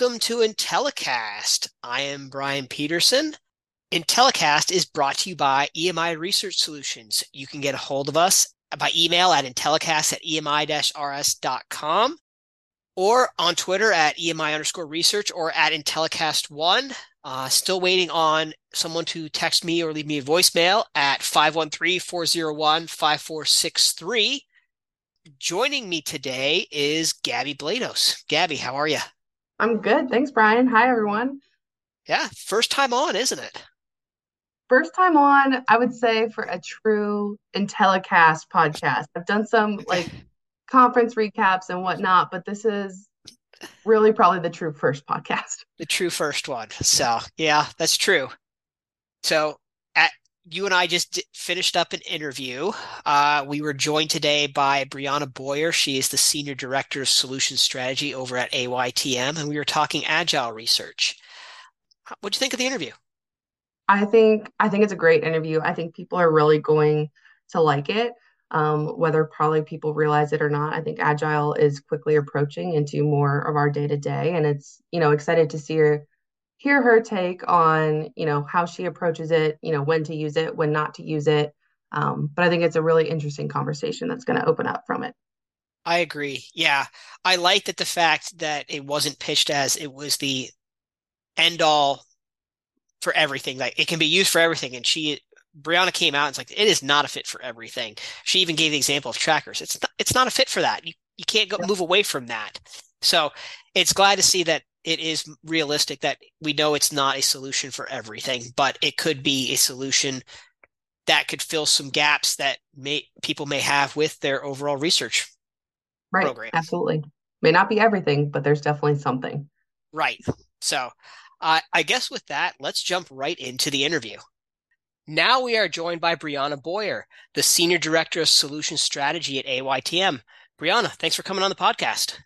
Welcome to Intellicast. I am Brian Peterson. Intellicast is brought to you by EMI Research Solutions. You can get a hold of us by email at intellicast at emi-rs.com or on Twitter at EMI underscore research or at Intellicast1. Uh, still waiting on someone to text me or leave me a voicemail at 513-401-5463. Joining me today is Gabby Blados. Gabby, how are you? I'm good. Thanks, Brian. Hi, everyone. Yeah, first time on, isn't it? First time on, I would say, for a true Intellicast podcast. I've done some like conference recaps and whatnot, but this is really probably the true first podcast. The true first one. So, yeah, that's true. So, you and I just finished up an interview. Uh, we were joined today by Brianna Boyer. She is the Senior Director of Solution Strategy over at AYTM, and we were talking agile research. What'd you think of the interview? I think I think it's a great interview. I think people are really going to like it, um, whether probably people realize it or not. I think agile is quickly approaching into more of our day to day, and it's you know excited to see her hear her take on you know how she approaches it you know when to use it when not to use it. Um, but i think it's a really interesting conversation that's going to open up from it. I agree. Yeah. I like that the fact that it wasn't pitched as it was the end all for everything. Like it can be used for everything and she brianna came out and it's like it is not a fit for everything. She even gave the example of trackers. It's not, it's not a fit for that. You, you can't go yeah. move away from that. So it's glad to see that it is realistic that we know it's not a solution for everything, but it could be a solution that could fill some gaps that may people may have with their overall research right, program. Absolutely. May not be everything, but there's definitely something. Right. So uh, I guess with that, let's jump right into the interview. Now we are joined by Brianna Boyer, the Senior Director of Solution Strategy at AYTM. Brianna, thanks for coming on the podcast.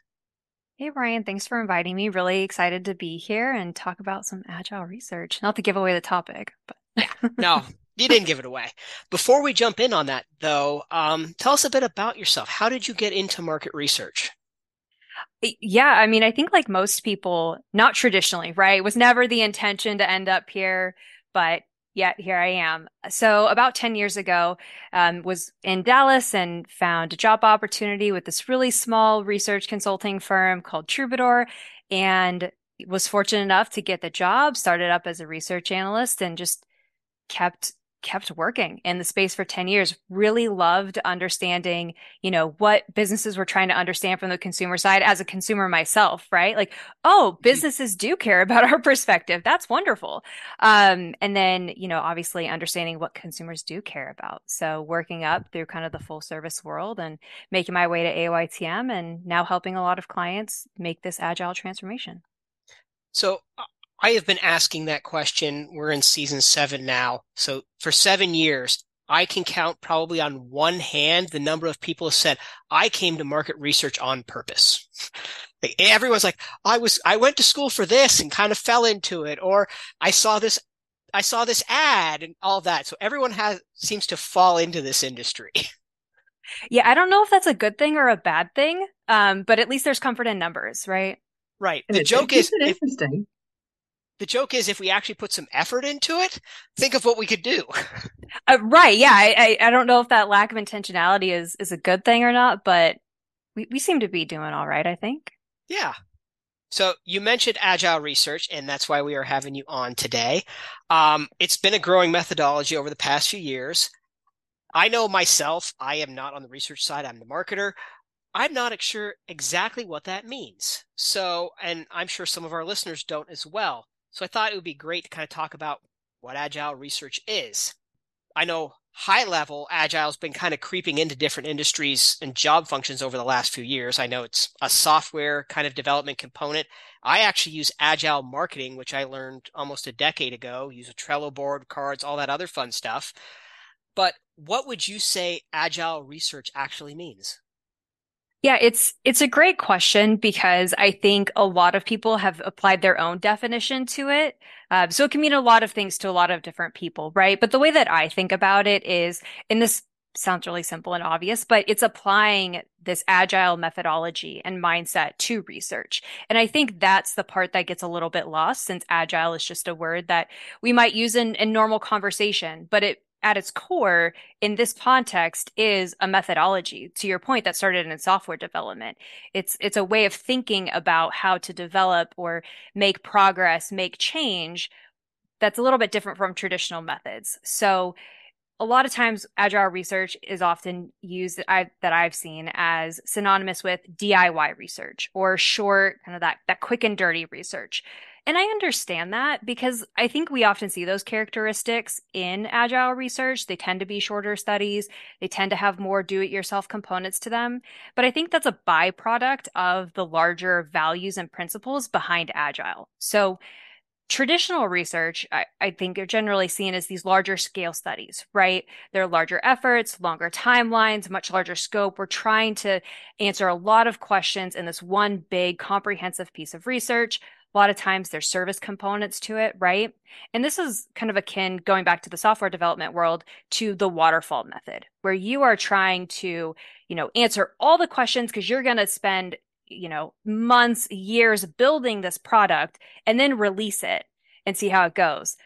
Hey, Brian, thanks for inviting me. Really excited to be here and talk about some agile research. Not to give away the topic, but yeah, no, you didn't give it away. Before we jump in on that, though, um, tell us a bit about yourself. How did you get into market research? Yeah, I mean, I think like most people, not traditionally, right? It was never the intention to end up here, but yet here I am. So about 10 years ago, um, was in Dallas and found a job opportunity with this really small research consulting firm called Troubadour and was fortunate enough to get the job, started up as a research analyst and just kept kept working in the space for 10 years really loved understanding you know what businesses were trying to understand from the consumer side as a consumer myself right? Like oh mm-hmm. businesses do care about our perspective. That's wonderful. Um, and then you know obviously understanding what consumers do care about. So working up through kind of the full service world and making my way to AYTM and now helping a lot of clients make this agile transformation. So I have been asking that question. We're in season seven now. So for seven years, I can count probably on one hand the number of people have said, I came to market research on purpose. everyone's like, I was, I went to school for this and kind of fell into it, or I saw this, I saw this ad and all that. So everyone has, seems to fall into this industry. Yeah. I don't know if that's a good thing or a bad thing. Um, but at least there's comfort in numbers, right? Right. The joke is, interesting the joke is if we actually put some effort into it, think of what we could do. Uh, right. Yeah. I, I, I don't know if that lack of intentionality is, is a good thing or not, but we, we seem to be doing all right, I think. Yeah. So you mentioned agile research, and that's why we are having you on today. Um, it's been a growing methodology over the past few years. I know myself, I am not on the research side. I'm the marketer. I'm not sure exactly what that means. So, and I'm sure some of our listeners don't as well. So I thought it would be great to kind of talk about what agile research is. I know high level agile has been kind of creeping into different industries and job functions over the last few years. I know it's a software kind of development component. I actually use agile marketing, which I learned almost a decade ago, use a Trello board, cards, all that other fun stuff. But what would you say agile research actually means? Yeah, it's it's a great question because I think a lot of people have applied their own definition to it. Uh, so it can mean a lot of things to a lot of different people, right? But the way that I think about it is and this sounds really simple and obvious, but it's applying this agile methodology and mindset to research. And I think that's the part that gets a little bit lost since agile is just a word that we might use in, in normal conversation, but it at its core in this context is a methodology to your point that started in software development it's it's a way of thinking about how to develop or make progress make change that's a little bit different from traditional methods so a lot of times agile research is often used that I've, that I've seen as synonymous with DIY research or short kind of that that quick and dirty research. And I understand that because I think we often see those characteristics in agile research. They tend to be shorter studies. They tend to have more do it yourself components to them. But I think that's a byproduct of the larger values and principles behind agile. So traditional research, I, I, think, are generally seen as these larger scale studies, right? They're larger efforts, longer timelines, much larger scope. We're trying to answer a lot of questions in this one big comprehensive piece of research. A lot of times there's service components to it, right? And this is kind of akin, going back to the software development world, to the waterfall method, where you are trying to, you know, answer all the questions because you're going to spend you know, months, years building this product and then release it and see how it goes.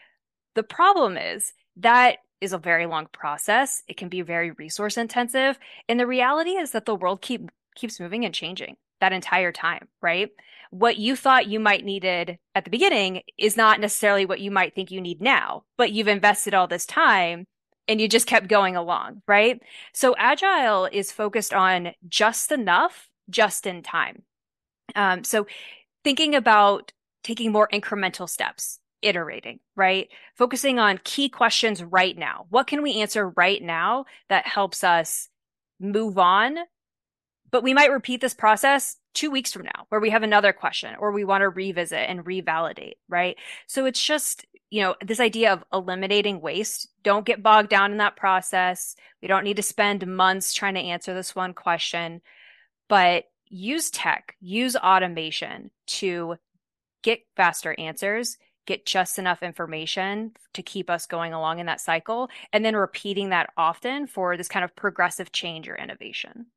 The problem is that is a very long process. It can be very resource intensive. And the reality is that the world keep keeps moving and changing that entire time, right? What you thought you might needed at the beginning is not necessarily what you might think you need now, but you've invested all this time and you just kept going along, right? So agile is focused on just enough just in time. Um, so thinking about taking more incremental steps, iterating, right? Focusing on key questions right now. What can we answer right now that helps us move on? But we might repeat this process two weeks from now where we have another question or we want to revisit and revalidate, right? So it's just, you know, this idea of eliminating waste. Don't get bogged down in that process. We don't need to spend months trying to answer this one question but use tech, use automation to get faster answers, get just enough information to keep us going along in that cycle, and then repeating that often for this kind of progressive change or innovation.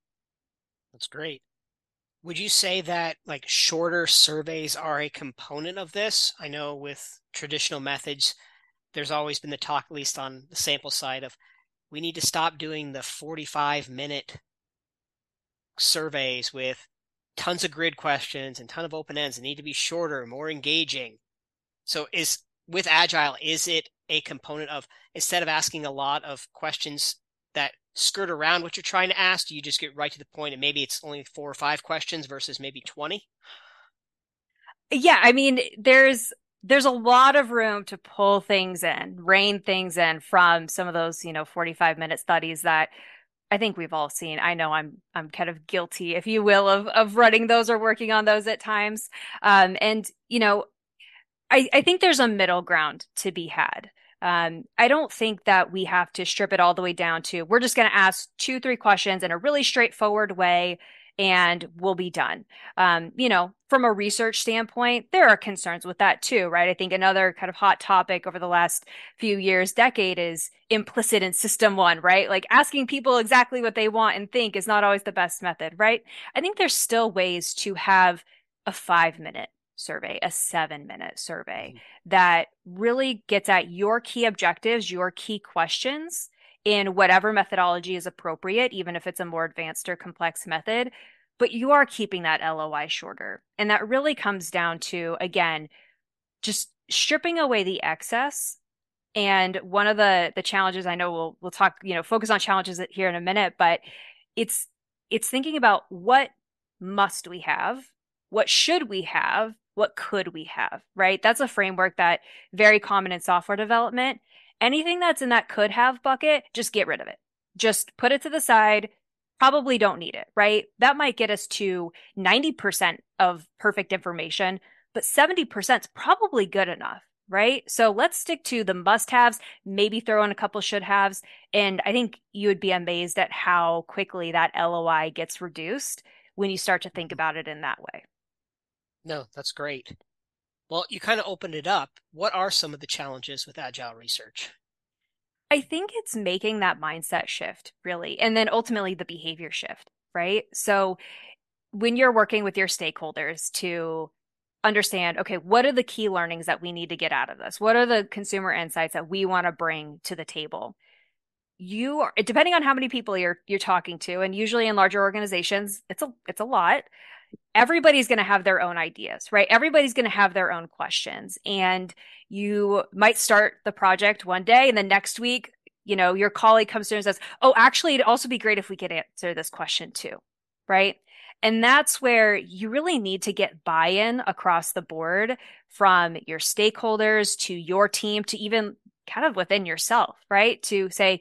That's great. Would you say that like shorter surveys are a component of this? I know with traditional methods, there's always been the talk, at least on the sample side, of we need to stop doing the 45 minute surveys with tons of grid questions and ton of open ends that need to be shorter, more engaging. So is with agile, is it a component of instead of asking a lot of questions that skirt around what you're trying to ask, do you just get right to the point and maybe it's only four or five questions versus maybe 20? Yeah, I mean, there's there's a lot of room to pull things in, rein things in from some of those, you know, 45 minute studies that I think we've all seen. I know I'm I'm kind of guilty, if you will, of of running those or working on those at times. Um, and you know, I I think there's a middle ground to be had. Um, I don't think that we have to strip it all the way down to we're just going to ask two, three questions in a really straightforward way and we'll be done. Um, you know, from a research standpoint, there are concerns with that too, right? I think another kind of hot topic over the last few years, decade is implicit in system one, right? Like asking people exactly what they want and think is not always the best method, right? I think there's still ways to have a five minute survey, a seven minute survey mm-hmm. that really gets at your key objectives, your key questions in whatever methodology is appropriate, even if it's a more advanced or complex method. But you are keeping that LOI shorter. And that really comes down to, again, just stripping away the excess. And one of the the challenges I know we'll we'll talk, you know, focus on challenges here in a minute, but it's it's thinking about what must we have, what should we have, what could we have, right? That's a framework that very common in software development anything that's in that could have bucket, just get rid of it. Just put it to the side. Probably don't need it, right? That might get us to 90% of perfect information, but 70% is probably good enough, right? So let's stick to the must haves, maybe throw in a couple should haves. And I think you would be amazed at how quickly that LOI gets reduced when you start to think mm-hmm. about it in that way. No, that's great. Well, you kind of opened it up. What are some of the challenges with agile research? I think it's making that mindset shift, really, and then ultimately the behavior shift, right? So when you're working with your stakeholders to understand, okay, what are the key learnings that we need to get out of this? What are the consumer insights that we want to bring to the table? You are depending on how many people you're you're talking to, and usually in larger organizations, it's a it's a lot. Everybody's going to have their own ideas, right? Everybody's going to have their own questions, and you might start the project one day, and the next week, you know, your colleague comes to and says, "Oh, actually, it'd also be great if we could answer this question too," right? And that's where you really need to get buy in across the board from your stakeholders to your team to even kind of within yourself, right? To say,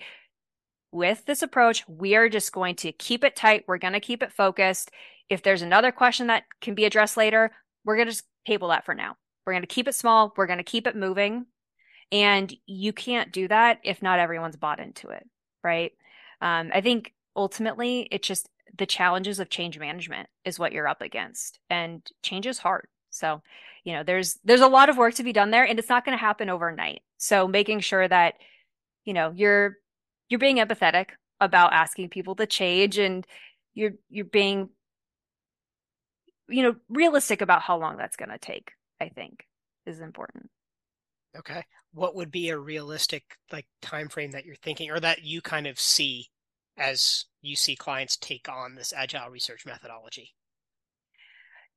with this approach, we are just going to keep it tight. We're going to keep it focused. If there's another question that can be addressed later, we're going to just table that for now. We're going to keep it small. We're going to keep it moving. And you can't do that if not everyone's bought into it, right? Um, I think ultimately it's just the challenges of change management is what you're up against and change is hard so you know there's there's a lot of work to be done there and it's not going to happen overnight so making sure that you know you're you're being empathetic about asking people to change and you're you're being you know realistic about how long that's going to take i think is important okay what would be a realistic like time frame that you're thinking or that you kind of see as you see clients take on this agile research methodology?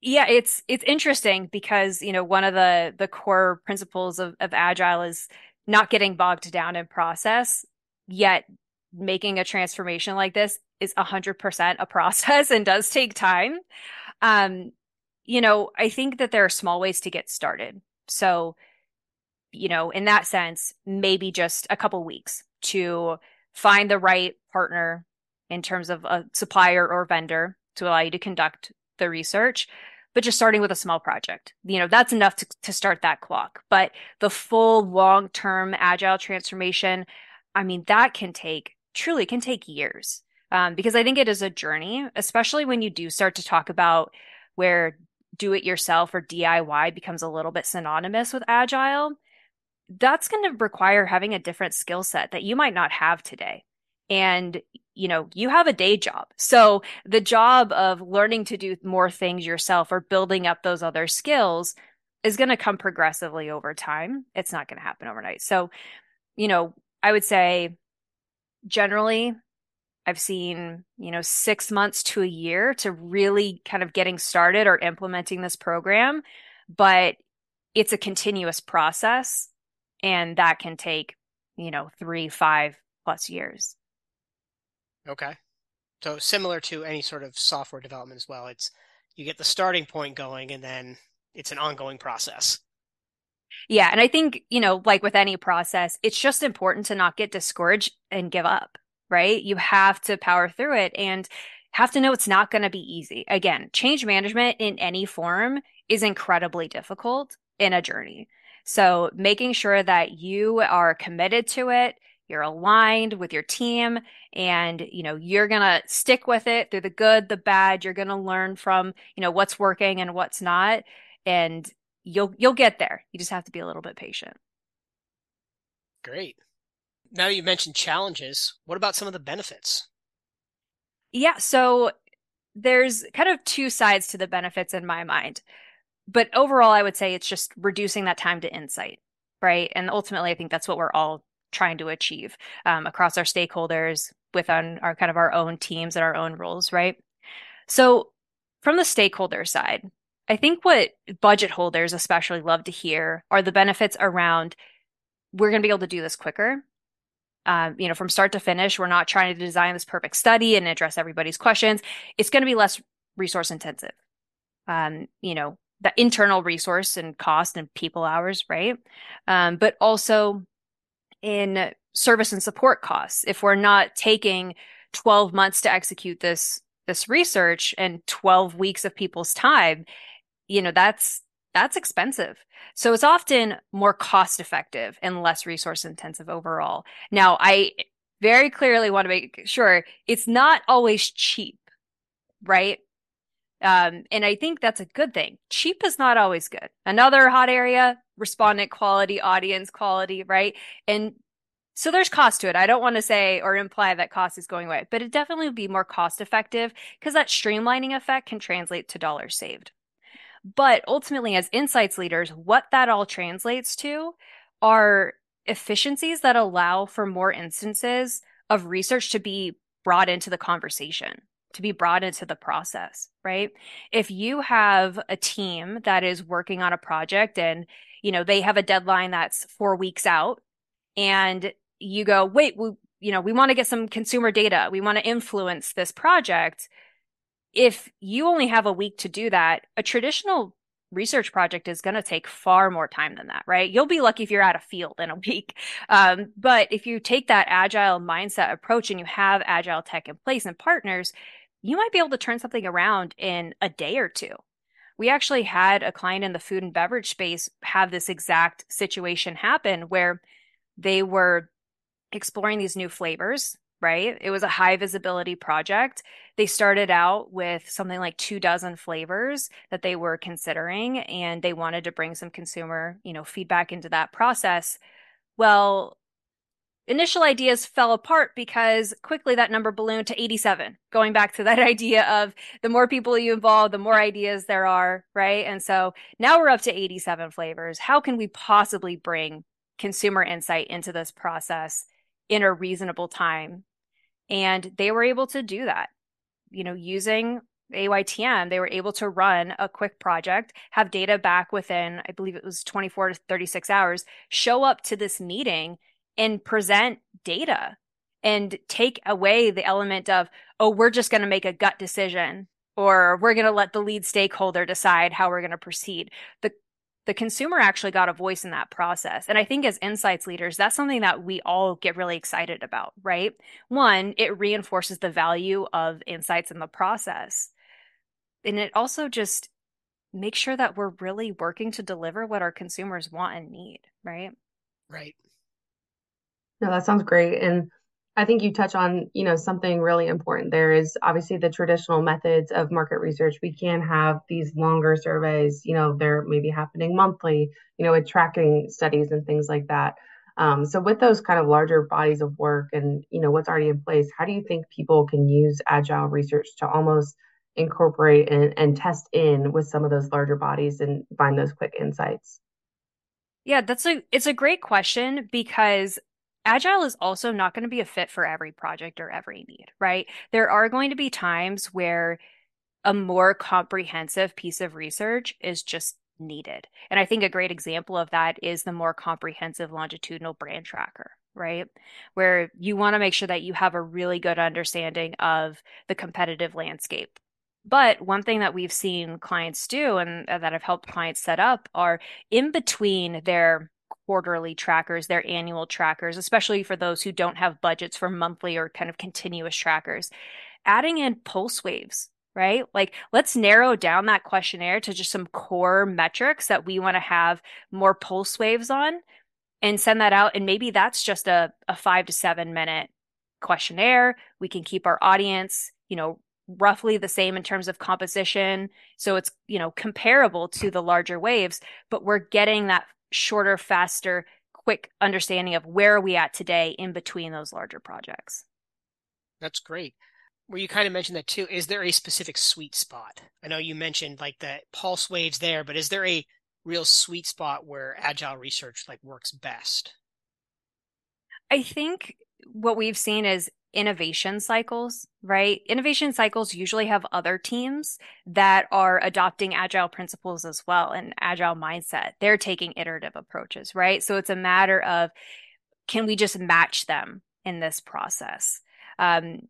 Yeah, it's it's interesting because you know one of the the core principles of, of agile is not getting bogged down in process, yet making a transformation like this is a hundred percent a process and does take time. Um, you know, I think that there are small ways to get started. So, you know, in that sense, maybe just a couple weeks to find the right partner in terms of a supplier or vendor to allow you to conduct the research but just starting with a small project. You know that's enough to, to start that clock. But the full long term agile transformation i mean that can take truly can take years um, because i think it is a journey especially when you do start to talk about where do it yourself or diy becomes a little bit synonymous with agile that's going to require having a different skill set that you might not have today. And, you know, you have a day job. So the job of learning to do more things yourself or building up those other skills is going to come progressively over time. It's not going to happen overnight. So, you know, I would say generally, I've seen, you know, six months to a year to really kind of getting started or implementing this program. But it's a continuous process and that can take you know three five plus years. Okay. So similar to any sort of software development as well it's you get the starting point going and then it's an ongoing process. Yeah and i think you know like with any process it's just important to not get discouraged and give up right you have to power through it and have to know it's not going to be easy again change management in any form is incredibly difficult in a journey so making sure that you are committed to it, you're aligned with your team and you know you're going to stick with it through the good, the bad, you're going to learn from, you know, what's working and what's not and you'll you'll get there. You just have to be a little bit patient. Great. Now you mentioned challenges. What about some of the benefits? Yeah, so there's kind of two sides to the benefits in my mind but overall, I would say it's just reducing that time to insight, right? And ultimately, I think that's what we're all trying to achieve um, across our stakeholders, within our kind of our own teams and our own roles, right? So, from the stakeholder side, I think what budget holders especially love to hear are the benefits around we're going to be able to do this quicker. Um, you know, from start to finish, we're not trying to design this perfect study and address everybody's questions. It's going to be less resource intensive. Um, you know, the internal resource and cost and people hours, right? Um, but also in service and support costs. If we're not taking 12 months to execute this this research and 12 weeks of people's time, you know, that's that's expensive. So it's often more cost effective and less resource intensive overall. Now, I very clearly want to make sure it's not always cheap, right? Um, and I think that's a good thing. Cheap is not always good. Another hot area, respondent quality, audience quality, right? And so there's cost to it. I don't want to say or imply that cost is going away, but it definitely would be more cost effective because that streamlining effect can translate to dollars saved. But ultimately, as insights leaders, what that all translates to are efficiencies that allow for more instances of research to be brought into the conversation, to be brought into the process, right? If you have a team that is working on a project and you know they have a deadline that's 4 weeks out and you go, wait, we, you know, we want to get some consumer data. We want to influence this project. If you only have a week to do that, a traditional research project is going to take far more time than that, right? You'll be lucky if you're out of field in a week. Um, but if you take that agile mindset approach and you have agile tech in place and partners, you might be able to turn something around in a day or two. We actually had a client in the food and beverage space have this exact situation happen where they were exploring these new flavors, right? It was a high visibility project. They started out with something like two dozen flavors that they were considering, and they wanted to bring some consumer, you know, feedback into that process. Well, initial ideas fell apart because quickly that number ballooned to 87 going back to that idea of the more people you involve the more ideas there are right and so now we're up to 87 flavors how can we possibly bring consumer insight into this process in a reasonable time. And they were able to do that. You know, using AYTM, they were able to run a quick project, have data back within, I believe it was 24 to 36 hours, show up to this meeting and present data and take away the element of, oh, we're just going to make a gut decision or we're going to let the lead stakeholder decide how we're going to proceed. The the consumer actually got a voice in that process. And I think as insights leaders, that's something that we all get really excited about, right? One, it reinforces the value of insights in the process. And it also just makes sure that we're really working to deliver what our consumers want and need, right? Right. No, that sounds great. And I think you touch on, you know, something really important there is obviously the traditional methods of market research. We can have these longer surveys, you know, they're maybe happening monthly, you know, with tracking studies and things like that. Um, so with those kind of larger bodies of work and, you know, what's already in place, how do you think people can use agile research to almost incorporate and, and test in with some of those larger bodies and find those quick insights? Yeah, that's a it's a great question because Agile is also not going to be a fit for every project or every need, right? There are going to be times where a more comprehensive piece of research is just needed. And I think a great example of that is the more comprehensive longitudinal brand tracker, right? Where you want to make sure that you have a really good understanding of the competitive landscape. But one thing that we've seen clients do and uh, that I've helped clients set up are in between their quarterly trackers, their annual trackers, especially for those who don't have budgets for monthly or kind of continuous trackers. Adding in pulse waves, right? Like let's narrow down that questionnaire to just some core metrics that we want to have more pulse waves on and send that out. And maybe that's just a, a five to seven minute questionnaire. We can keep our audience, you know, roughly the same in terms of composition. So it's, you know, comparable to the larger waves, but we're getting that shorter, faster, quick understanding of where are we at today in between those larger projects. That's great. Where you kind of mentioned that too, is there a specific sweet spot? I know you mentioned like the pulse waves there, but is there a real sweet spot where agile research like works best? I think what we've seen is innovation cycles, right? Innovation cycles usually have other teams that are adopting agile principles as well and agile mindset. They're taking iterative approaches, right? So it's a matter of can we just match them in this process? Um,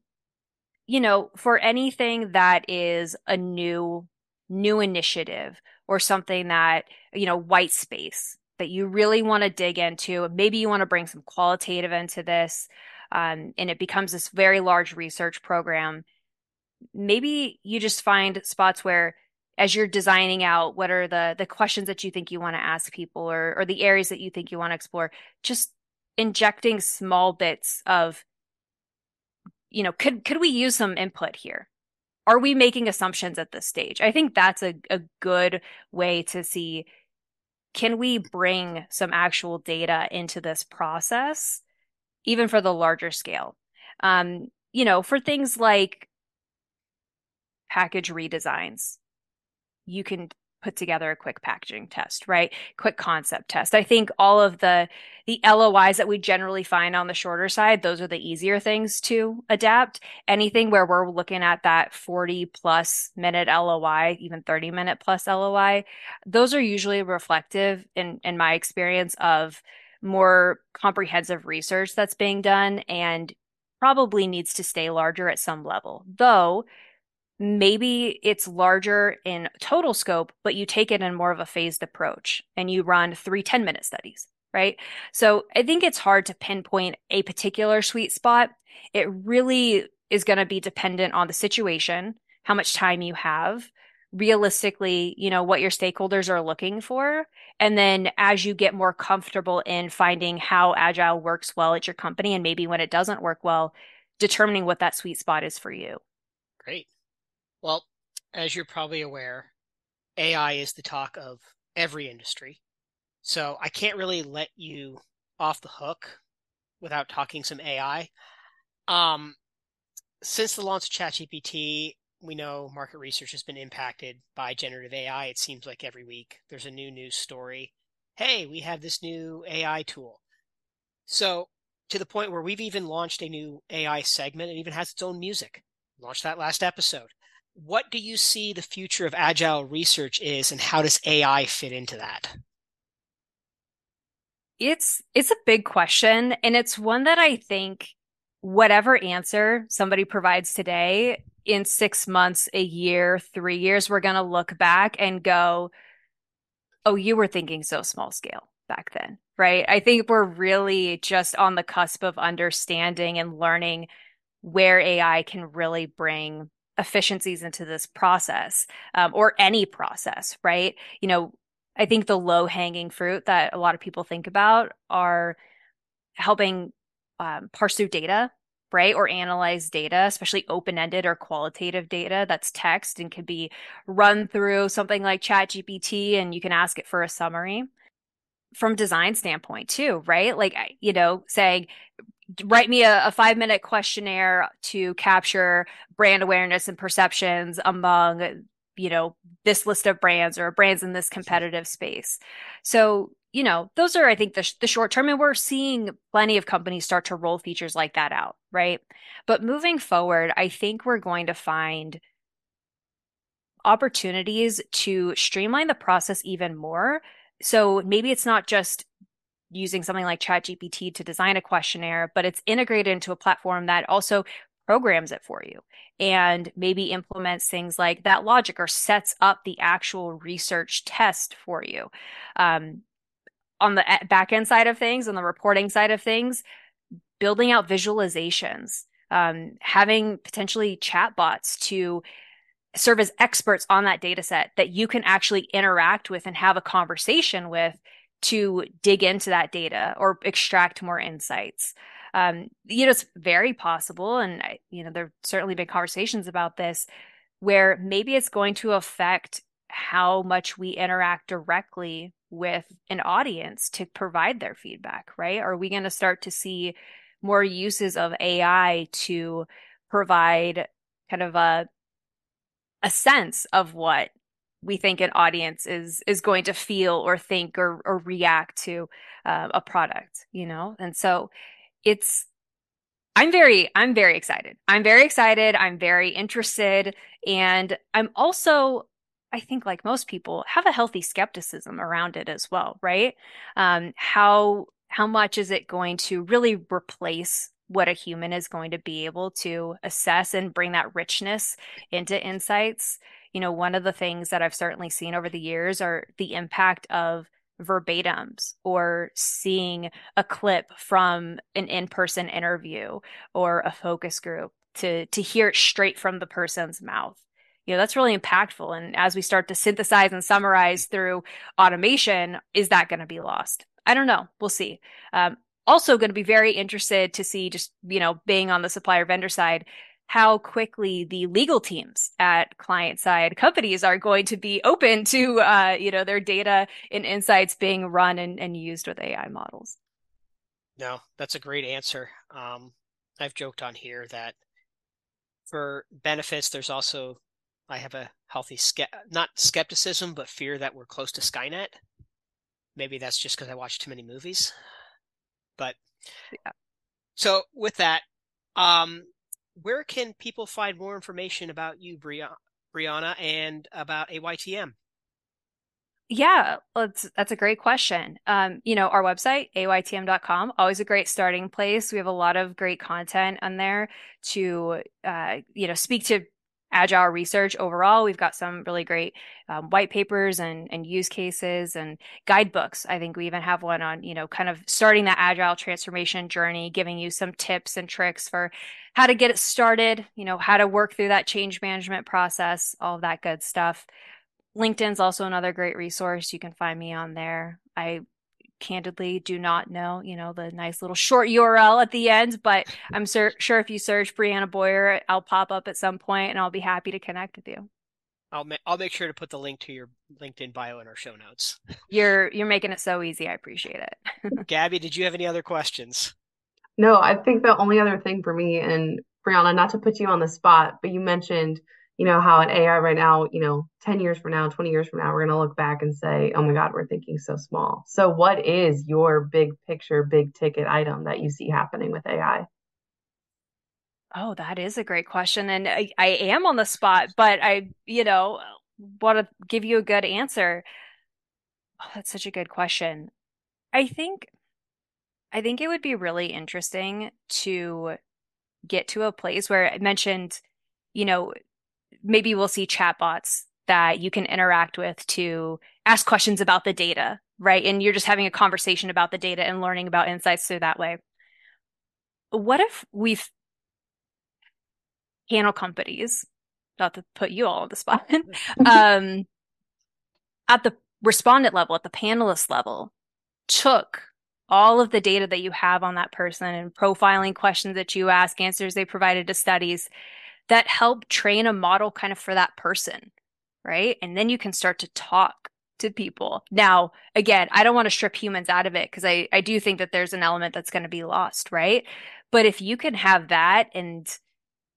you know, for anything that is a new new initiative or something that, you know, white space that you really want to dig into, maybe you want to bring some qualitative into this um, and it becomes this very large research program, maybe you just find spots where as you're designing out what are the the questions that you think you want to ask people or or the areas that you think you want to explore just injecting small bits of you know could could we use some input here? Are we making assumptions at this stage? I think that's a, a good way to see can we bring some actual data into this process even for the larger scale. Um, you know, for things like package redesigns, you can put together a quick packaging test, right? Quick concept test. I think all of the the LOIs that we generally find on the shorter side, those are the easier things to adapt. Anything where we're looking at that 40 plus minute LOI, even 30 minute plus LOI, those are usually reflective in in my experience of more comprehensive research that's being done and probably needs to stay larger at some level. Though maybe it's larger in total scope, but you take it in more of a phased approach and you run three 10 minute studies, right? So I think it's hard to pinpoint a particular sweet spot. It really is going to be dependent on the situation, how much time you have, realistically, you know, what your stakeholders are looking for. And then as you get more comfortable in finding how agile works well at your company and maybe when it doesn't work well, determining what that sweet spot is for you. Great. Well, as you're probably aware, AI is the talk of every industry. So I can't really let you off the hook without talking some AI. Um, since the launch of ChatGPT, we know market research has been impacted by generative AI. It seems like every week there's a new news story. Hey, we have this new AI tool. So, to the point where we've even launched a new AI segment. It even has its own music. Launched that last episode what do you see the future of agile research is and how does AI fit into that? It's it's a big question and it's one that I think whatever answer somebody provides today in 6 months, a year, 3 years we're going to look back and go oh you were thinking so small scale back then, right? I think we're really just on the cusp of understanding and learning where AI can really bring efficiencies into this process um, or any process, right? You know, I think the low hanging fruit that a lot of people think about are helping um, parse through data, right? Or analyze data, especially open ended or qualitative data that's text and can be run through something like ChatGPT and you can ask it for a summary. From design standpoint too, right? Like you know, saying write me a, a, five minute questionnaire to capture brand awareness and perceptions among you know this list of brands or brands in this competitive space. So you know those are i think the, sh- the short term and we're seeing plenty of companies start to roll features like that out right? But moving forward i think we're going to find opportunities to streamline the process even more. So maybe it's not just using something like ChatGPT to design a questionnaire, but it's integrated into a platform that also programs it for you and maybe implements things like that logic or sets up the actual research test for you. Um, on the back end side of things, on the reporting side of things, building out visualizations, um, having potentially chatbots to serve as experts on that data set that you can actually interact with and have a conversation with to dig into that data or extract more insights. Um, you know, it's very possible, and you know, there've certainly been conversations about this, where maybe it's going to affect how much we interact directly with an audience to provide their feedback. Right? Are we going to start to see more uses of AI to provide kind of a a sense of what we think an audience is is going to feel or think or or react to uh, a product you know and so it's i'm very i'm very excited. I'm very excited. I'm very interested. And i'm also i think like most people have a healthy skepticism around it as well right? Um, how how much is it going to really replace what a human is going to be able to assess and bring that richness into insights? You know, one of the things that I've certainly seen over the years are the impact of verbatims or seeing a clip from an in-person interview or a focus group to to hear it straight from the person's mouth. You know that's really impactful. And as we start to synthesize and summarize through automation is that going to be lost? I don't know. We'll see. Um, also going to be very interested to see just you know being on the supplier vendor side how quickly the legal teams at client side companies are going to be open to uh, you know their data and insights being run and, and used with AI models. No, that's a great answer. Um, I've joked on here that for benefits, there's also I have a healthy ske- not skepticism, but fear that we're close to Skynet. Maybe that's just because I watch too many movies. But yeah. so with that, um, where can people find more information about you, Brianna, and about AYTM? Yeah, that's that's a great question. Um, you know, our website, aytm.com, always a great starting place. We have a lot of great content on there to uh, you know, speak to agile research overall. We've got some really great um, white papers and, and use cases and guidebooks. I think we even have one on, you know, kind of starting that agile transformation journey, giving you some tips and tricks for how to get it started, you know, how to work through that change management process, all of that good stuff. LinkedIn's also another great resource. You can find me on there. I candidly do not know, you know, the nice little short URL at the end, but I'm sur- sure if you search Brianna Boyer, I'll pop up at some point and I'll be happy to connect with you. I'll ma- I'll make sure to put the link to your LinkedIn bio in our show notes. You're you're making it so easy. I appreciate it. Gabby, did you have any other questions? No, I think the only other thing for me and Brianna, not to put you on the spot, but you mentioned you know, how an AI right now, you know, 10 years from now, 20 years from now, we're going to look back and say, oh my God, we're thinking so small. So, what is your big picture, big ticket item that you see happening with AI? Oh, that is a great question. And I, I am on the spot, but I, you know, want to give you a good answer. Oh, that's such a good question. I think, I think it would be really interesting to get to a place where I mentioned, you know, maybe we'll see chatbots that you can interact with to ask questions about the data, right? And you're just having a conversation about the data and learning about insights through that way. What if we've panel companies, not to put you all on the spot, um, at the respondent level, at the panelist level, took all of the data that you have on that person and profiling questions that you ask, answers they provided to studies, that help train a model kind of for that person, right? And then you can start to talk to people. Now, again, I don't want to strip humans out of it because I, I do think that there's an element that's going to be lost, right? But if you can have that and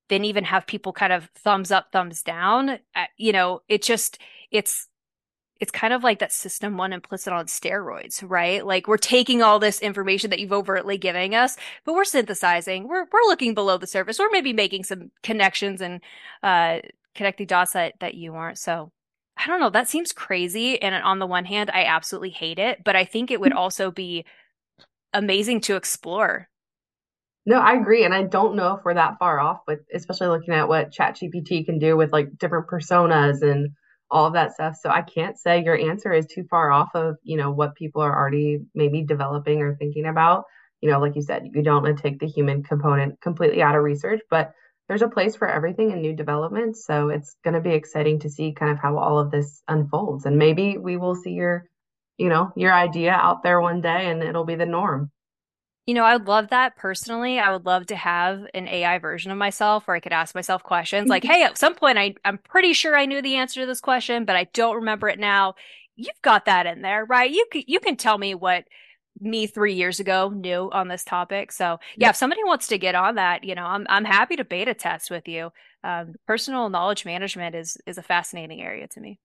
then even have people kind of thumbs up, thumbs down, uh, you know, it just, it's, it's kind of like that system one implicit on steroids, right? Like we're taking all this information that you've overtly giving us, but we're synthesizing. We're we're looking below the surface. We're maybe making some connections and uh, connecting dots that that you aren't. So I don't know. That seems crazy. And on the one hand, I absolutely hate it, but I think it would mm-hmm. also be amazing to explore. No, I agree. And I don't know if we're that far off, but especially looking at what ChatGPT can do with like different personas and all of that stuff. So I can't say your answer is too far off of, you know, what people are already maybe developing or thinking about. You know, like you said, you don't want to take the human component completely out of research, but there's a place for everything in new development. So it's going to be exciting to see kind of how all of this unfolds. And maybe we will see your, you know, your idea out there one day and it'll be the norm. You know, I would love that personally. I would love to have an AI version of myself where I could ask myself questions like, hey, at some point I, I'm pretty sure I knew the answer to this question, but I don't remember it now. You've got that in there, right? You can, you can tell me what me three years ago knew on this topic. So yeah, if somebody wants to get on that, you know, I'm I'm happy to beta test with you. Um, personal knowledge management is is a fascinating area to me.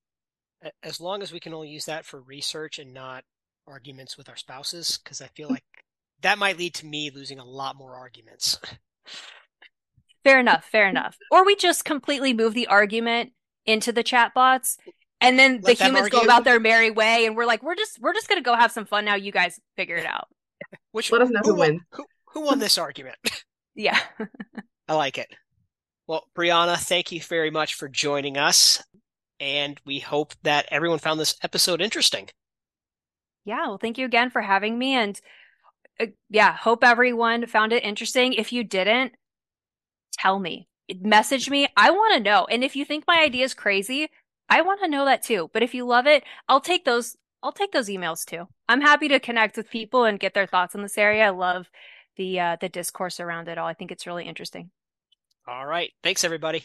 As long as we can only use that for research and not arguments with our spouses, because I feel like that might lead to me losing a lot more arguments. fair enough, fair enough. Or we just completely move the argument into the chat bots and then Let the humans argue. go about their merry way and we're like we're just we're just going to go have some fun now you guys figure it out. Which let us know who, who won. Who, who won this argument? yeah. I like it. Well, Brianna, thank you very much for joining us and we hope that everyone found this episode interesting. Yeah, well thank you again for having me and yeah, hope everyone found it interesting. If you didn't, tell me. Message me. I want to know. And if you think my idea is crazy, I want to know that too. But if you love it, I'll take those I'll take those emails too. I'm happy to connect with people and get their thoughts on this area. I love the uh, the discourse around it all. I think it's really interesting. All right. Thanks everybody.